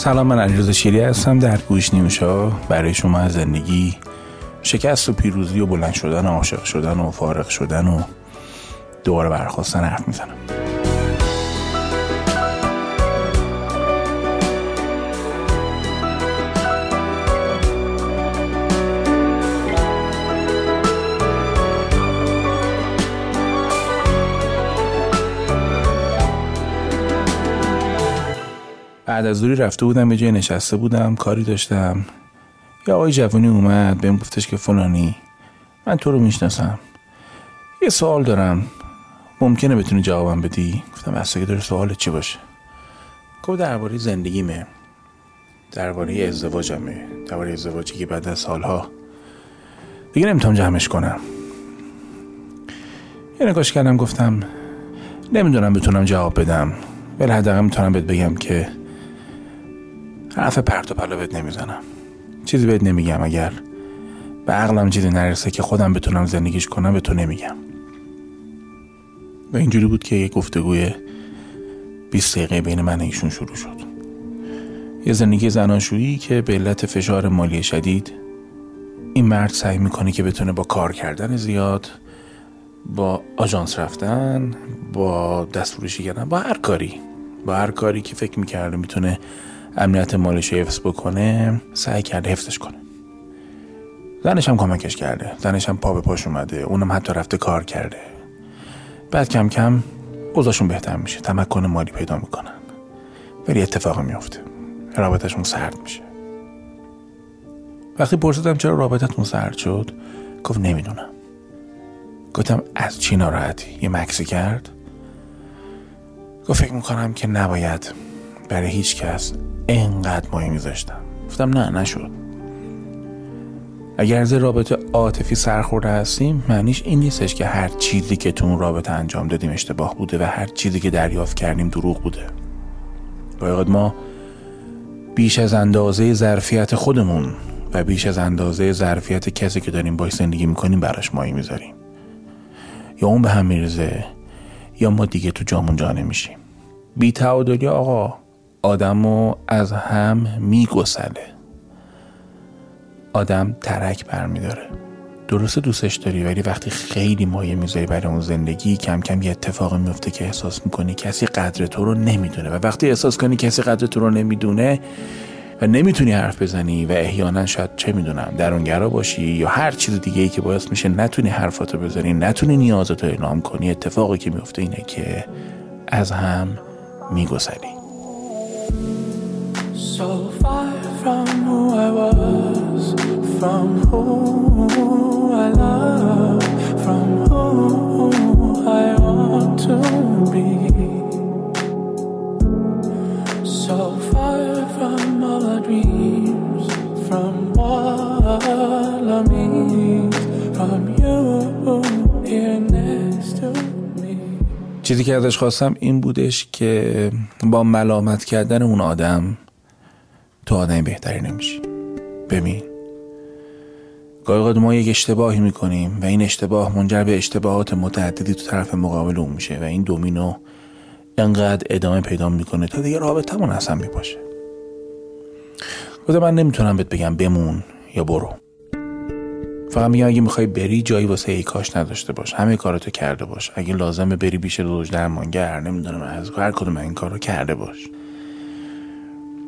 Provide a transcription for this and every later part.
سلام من علیرضا شیری هستم. در گوش نیوشا برای شما از زندگی شکست و پیروزی و بلند شدن و عاشق شدن و فارغ شدن و دوباره برخواستن حرف می‌زنم. بعد از دوری رفته بودم به جای نشسته بودم کاری داشتم. یا آقای جوانی اومد بهم گفتش که فلانی من تو رو می‌شناسم. یه سوال دارم. ممکنه بتونی جوابم بدی؟ گفتم اصلا داره سوال چی باشه؟ گفت درباره زندگیمه. درباره ازدواجمه. درباره ازدواجی که بعد از سالها. دیگه نمی‌تونم جمعش کنم. یه نگاش کردم گفتم نمی‌دونم بتونم جواب بدم. ولی حداقل می‌تونم بهت بگم که حرف پرت و پلا بهت نمی‌زنم. چیزی بهت نمیگم اگر به عقلم چیزی نرسه که خودم بتونم زندگیش کنم به تو نمیگم. و اینجوری بود که یه گفتگوی 20 دقیقه بین من ایشون شروع شد. یه زندگی زناشویی که به علت فشار مالی شدید این مرد سعی می‌کنه که بتونه با کار کردن زیاد با آژانس رفتن با دستفروشی کردن با هر کاری. با هر کاری که فکر می‌کرده می‌تونه امنیت مالش رو حفظ بکنه سعی کرده حفظش کنه. زنش هم کمکش کرده. زنش هم پا به پاش اومده. اونم حتی رفته کار کرده. بعد کم کم اوضاعشون بهتر میشه. تمکن مالی پیدا می‌کنن. ولی اتفاق میفته. رابطهشون سرد میشه. وقتی پرسیدم چرا رابطتون سرد شد گفت نمی‌دونم. گفتم از چی ناراحتی؟ یه مکسی کرد؟ گفت فکر می‌کنم که نباید برای هیچ کس انقدر ماهی میذاشتم. گفتم نه نشد. اگر از رابطه عاطفی سرخورده هستیم معنیش این نیستش که هر چیزی که تو اون رابطه انجام دادیم اشتباه بوده و هر چیزی که دریافت کردیم دروغ بوده. باید ما بیش از اندازه ظرفیت خودمون و بیش از اندازه ظرفیت کسی که داریم باش زندگی می‌کنیم براش ماهی می‌ذاریم. یا اون به هم میرزه یا ما دیگه تو جامون جا نمیشیم. بی تعادلی آقا آدم از هم میگسله. آدم ترک برمیداره. درست دوستش داری ولی وقتی خیلی مایه می‌ذاری برای اون زندگی کم کم یه اتفاق میفته که احساس می‌کنی کسی قدر تو رو نمی‌دونه. و وقتی احساس کنی کسی قدر تو رو نمی‌دونه و نمی‌تونی حرف بزنی و احیانا شاید چه می‌دونم درونگرا باشی یا هر چیز دیگه ای که باعث میشه نتونی حرفاتو بزنی نتونی نیازتو اعلام کنی اتفاقی که میفته اینه که از هم میگسلی. So far from who I was, from who I love, from who I want to be. So far from all our dreams, from all of me, from you here next to me. چیزی که ازش خواستم این بودش که با ملامت کردن اون آدم تو آدم بهتری نمیشی. ببین. گاهی ما یک اشتباهی می‌کنیم و این اشتباه منجر به اشتباهات متعددی تو طرف مقابل اون میشه و این دومینو انقدر ادامه پیدا می‌کنه تا دیگه رابطمون اصلا میپاشه گفته من نمی‌تونم بهت بگم بمون یا برو. فقط میگم اگه می‌خوای بری جایی واسه ای کاش نداشته باش. همه کاراتو کرده باش. اگه لازمه بری پیش زوج درمانگر نمی‌دونم از هر کدوم این کارو کرده باش.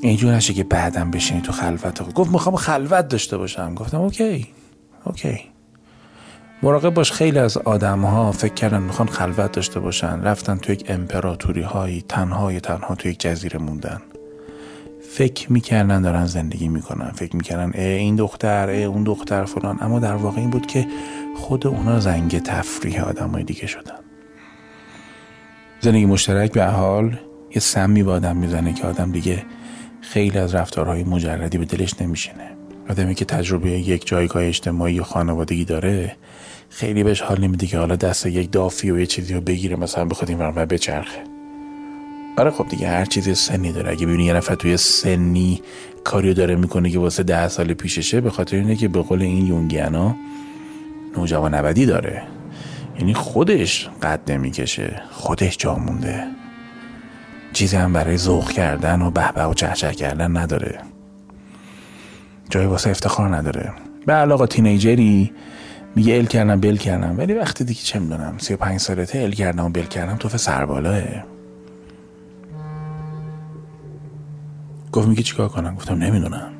اینجور نشه که بعدم بشینی تو خلوت گفت می‌خوام خلوت داشته باشم. گفتم okay okay. مراقب باش خیلی از آدم ها فکر کردن می‌خوان خلوت داشته باشن. رفتن تو یک امپراتوری هایی تنهای تنها تو یک جزیره موندن. فکر می‌کردن دارن زندگی می‌کنن. فکر می‌کردن ای این دختر ای اون دختر فلان. اما در واقع این بود که خود اونا زنگ تفریح آدم های دیگه شدن. زندگی مشترک به حال یه سمی به آدم می‌زنه که آدم دیگه خیلی از رفتارهای مجردی به دلش نمیشینه. آدمی که تجربه یک جایگاه اجتماعی و خانوادگی داره خیلی بهش حال نمیده که حالا دست یک دافی و یه چیزی رو بگیره مثلا بخواد این ورمه بچرخه. آره خب دیگه هر چیزی سنی داره. اگه ببینی یه نفر توی سنی کاریو داره می‌کنه که واسه ده سال پیششه به خاطر اینه که به قول این یونگیانا نوجوان ابدی داره. یعنی خودش قد نمی‌کشه. خودش جا مونده. چیزی هم برای ذوق کردن و بهبه و چهچه کردن نداره. جایی واسه افتخار نداره. به علاقه تینیجری میگه ال کردم بل کردم. ولی وقتی دیگه چه می‌دونم سی و پنج سالته ال کردم و بل کردم توف سربالاه. گفت میگه چیکار کنم؟ گفتم نمی‌دونم.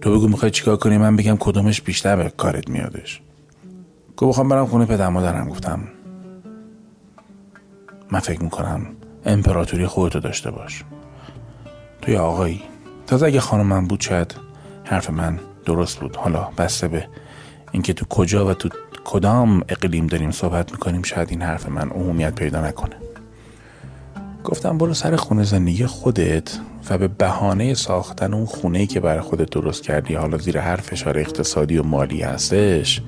تو بگو می‌خوای چیکار کنی؟ من بگم کدومش بیشتر به کارت میادش. گفت بخوام برم خونه پدر مادرم. گفتم من فکر می‌کنم امپراتوری خودتو داشته باش. توی آقایی. تازه اگه خانم من بود شاید حرف من درست بود. حالا بسته به اینکه تو کجا و تو کدام اقلیم داریم صحبت می‌کنیم شاید این حرف من عمومیت پیدا نکنه. گفتم برو سر خونه زندگی خودت و به بهانه ساختن اون خونه که برای خودت درست کردی حالا زیر هر فشار اقتصادی و مالی هستش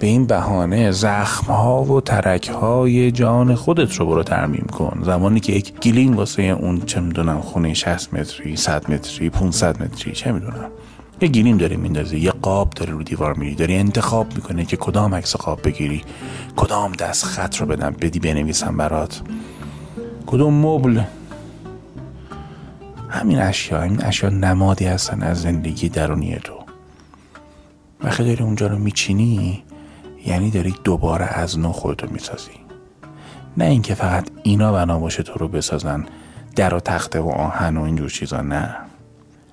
به این بهانه زخم ها و ترک های جان خودت رو برو ترمیم کن. زمانی که یک گلیم واسه اون چه می‌دونم خونه 60 متری 100 متری 500 متری چه می‌دونم. یه گیریم داری میندازی یه قاب داری رو دیوار میری داری انتخاب می‌کنه که کدام عکس قاب بگیری کدام دست خط رو بدم بدی بنویسم برات. کدوم مبل؟ همین اشیا این اشیا نمادی هستن از زندگی درونی تو. وقتی داری اونجا رو میچینی یعنی داری دوباره از نو خودتو می‌سازی. نه اینکه فقط اینا بنا باشه تو رو بسازن در و تخته و آهن و اینجور چیزا نه.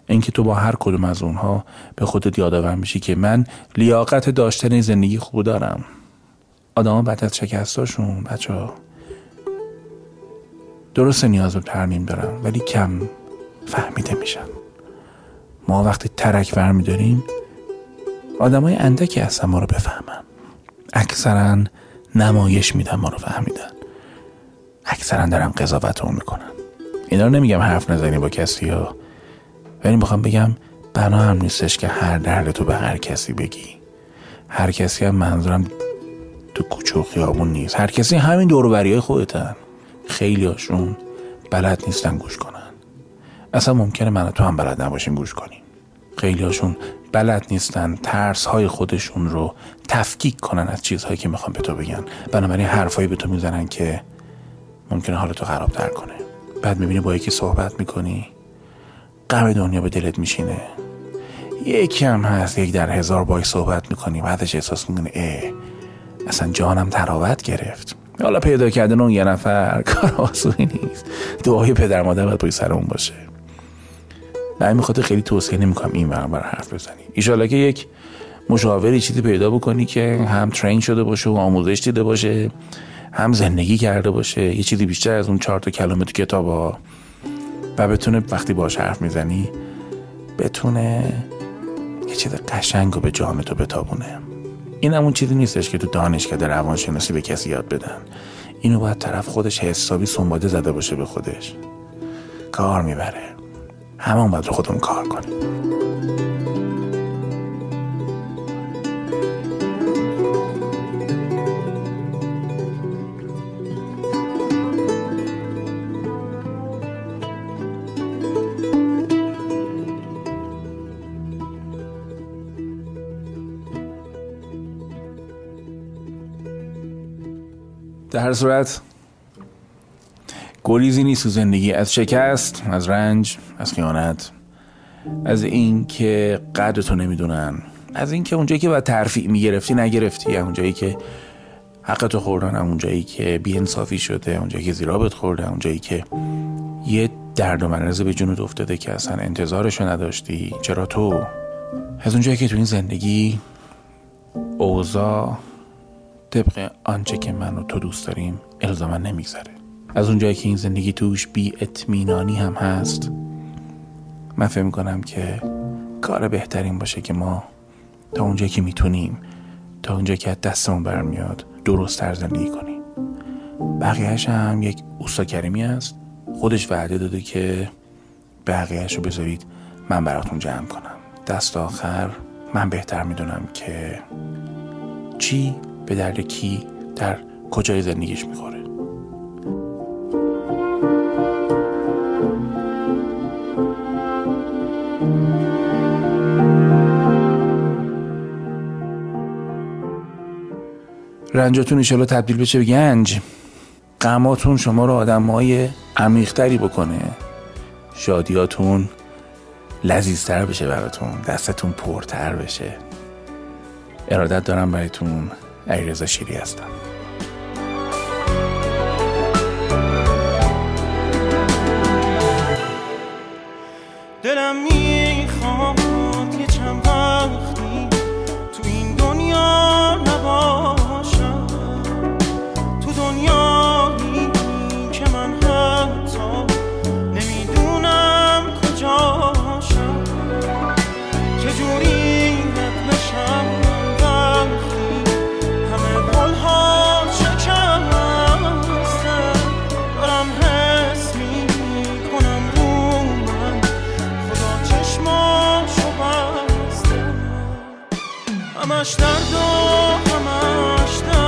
اینکه تو با هر کدوم از اونها به خودت یادآور میشی که من لیاقت داشتن زندگی خوب دارم. آدما بعد از شکستاشون بچه ها درست نیاز به ترمیم دارن ولی کم فهمیده میشن. ما وقتی ترک ورمی داریم آدمای اندکی هستن ما رو بفهمن. اکثرا نمایش میدن ما رو فهمیدن. اکثرا دارن قضاوت اون می‌کنن. اینا رو نمیگم حرف نزنی با کسی ها. ولی می‌خوام بگم بنا هم نیستش که هر درد تو به هر کسی بگی. هر کسی هم منظورم تو کوچه و خیابون نیست. هر کسی همین دوروبری های خودتن. خیلی هاشون بلد نیستن گوش کنن. اصلا ممکنه من تو هم بلد نباشیم گوش کنیم. خیلی هاشون بلد نیستن ترس های خودشون رو تفکیک کنن از چیزهایی که می‌خوان به تو بگن. بنابراین حرفایی به تو می‌زنن که ممکنه حالتو خرابتر کنه. بعد می‌بینی با یکی صحبت می‌کنی. غم دنیا به دلت میشینه. یکی هم هست یک در هزار بای صحبت می‌کنی. بعدش احساس می‌کنی اه اصلا جانم تراوت گرفت. حالا پیدا کردن اون یه نفر کار آسونی نیست. دعای پدر مادر باید پای سر اون باشه. به همین خاطر خیلی توصیه نمی‌کنم این بر حرف بزنی. ایشالا که یک مشاوری چیزی پیدا بکنی که هم ترین شده باشه و آموزش دیده باشه هم زندگی کرده باشه یه چیزی بیشتر از اون چهار تا کلمه تو کتاب ها و بتونه وقتی باش حرف می‌زنی بتونه یه چیز قشنگ رو به جان تو بتابونه. این همون چیزی نیستش که تو دانشکده روانشناسی به کسی یاد بدن. اینو باید طرف خودش حسابی سنباده زده باشه به خودش. کار می‌بره. همون باید رو خودمون کار کنیم. در هر صورت گریزی نیست تو زندگی. از شکست از رنج از خیانت از اینکه قدرتو نمی‌دونن از اینکه اونجایی که باید ترفیع می‌گرفتی نگرفتی اونجایی که حقتو خوردن اونجایی که بیانصافی شده اونجایی که زیرابت خورده اونجایی که یه درد و مرزه به جونت افتاده که اصلا انتظارشو نداشتی. چرا تو؟ از اونجایی که تو این زندگی اوضاع طبق آنچه که من و تو دوست داریم الزاما نمیگذره. از اونجایی که این زندگی توش بی اطمینانی هم هست من فکر کنم که کار بهترین باشه که ما تا اونجایی که می‌تونیم تا اونجایی که دستمون برمیاد درست تر زندگی کنیم. بقیهش هم یک اوستا کریمی است. خودش وعده داده که بقیهش رو بذارید من براتون جمع کنم. دست آخر من بهتر می‌دونم که چی به درد کی در کجای زندگیش می‌خوره. رنجاتون ایشالا تبدیل بشه به گنج. غماتون شما رو آدم های عمیقتری بکنه. شادیاتون لذیذتر بشه براتون دستتون پرتر بشه. ارادت دارم برایتون علیرضا شیری هستم. دلم می‌خواد همش درد و همش درد.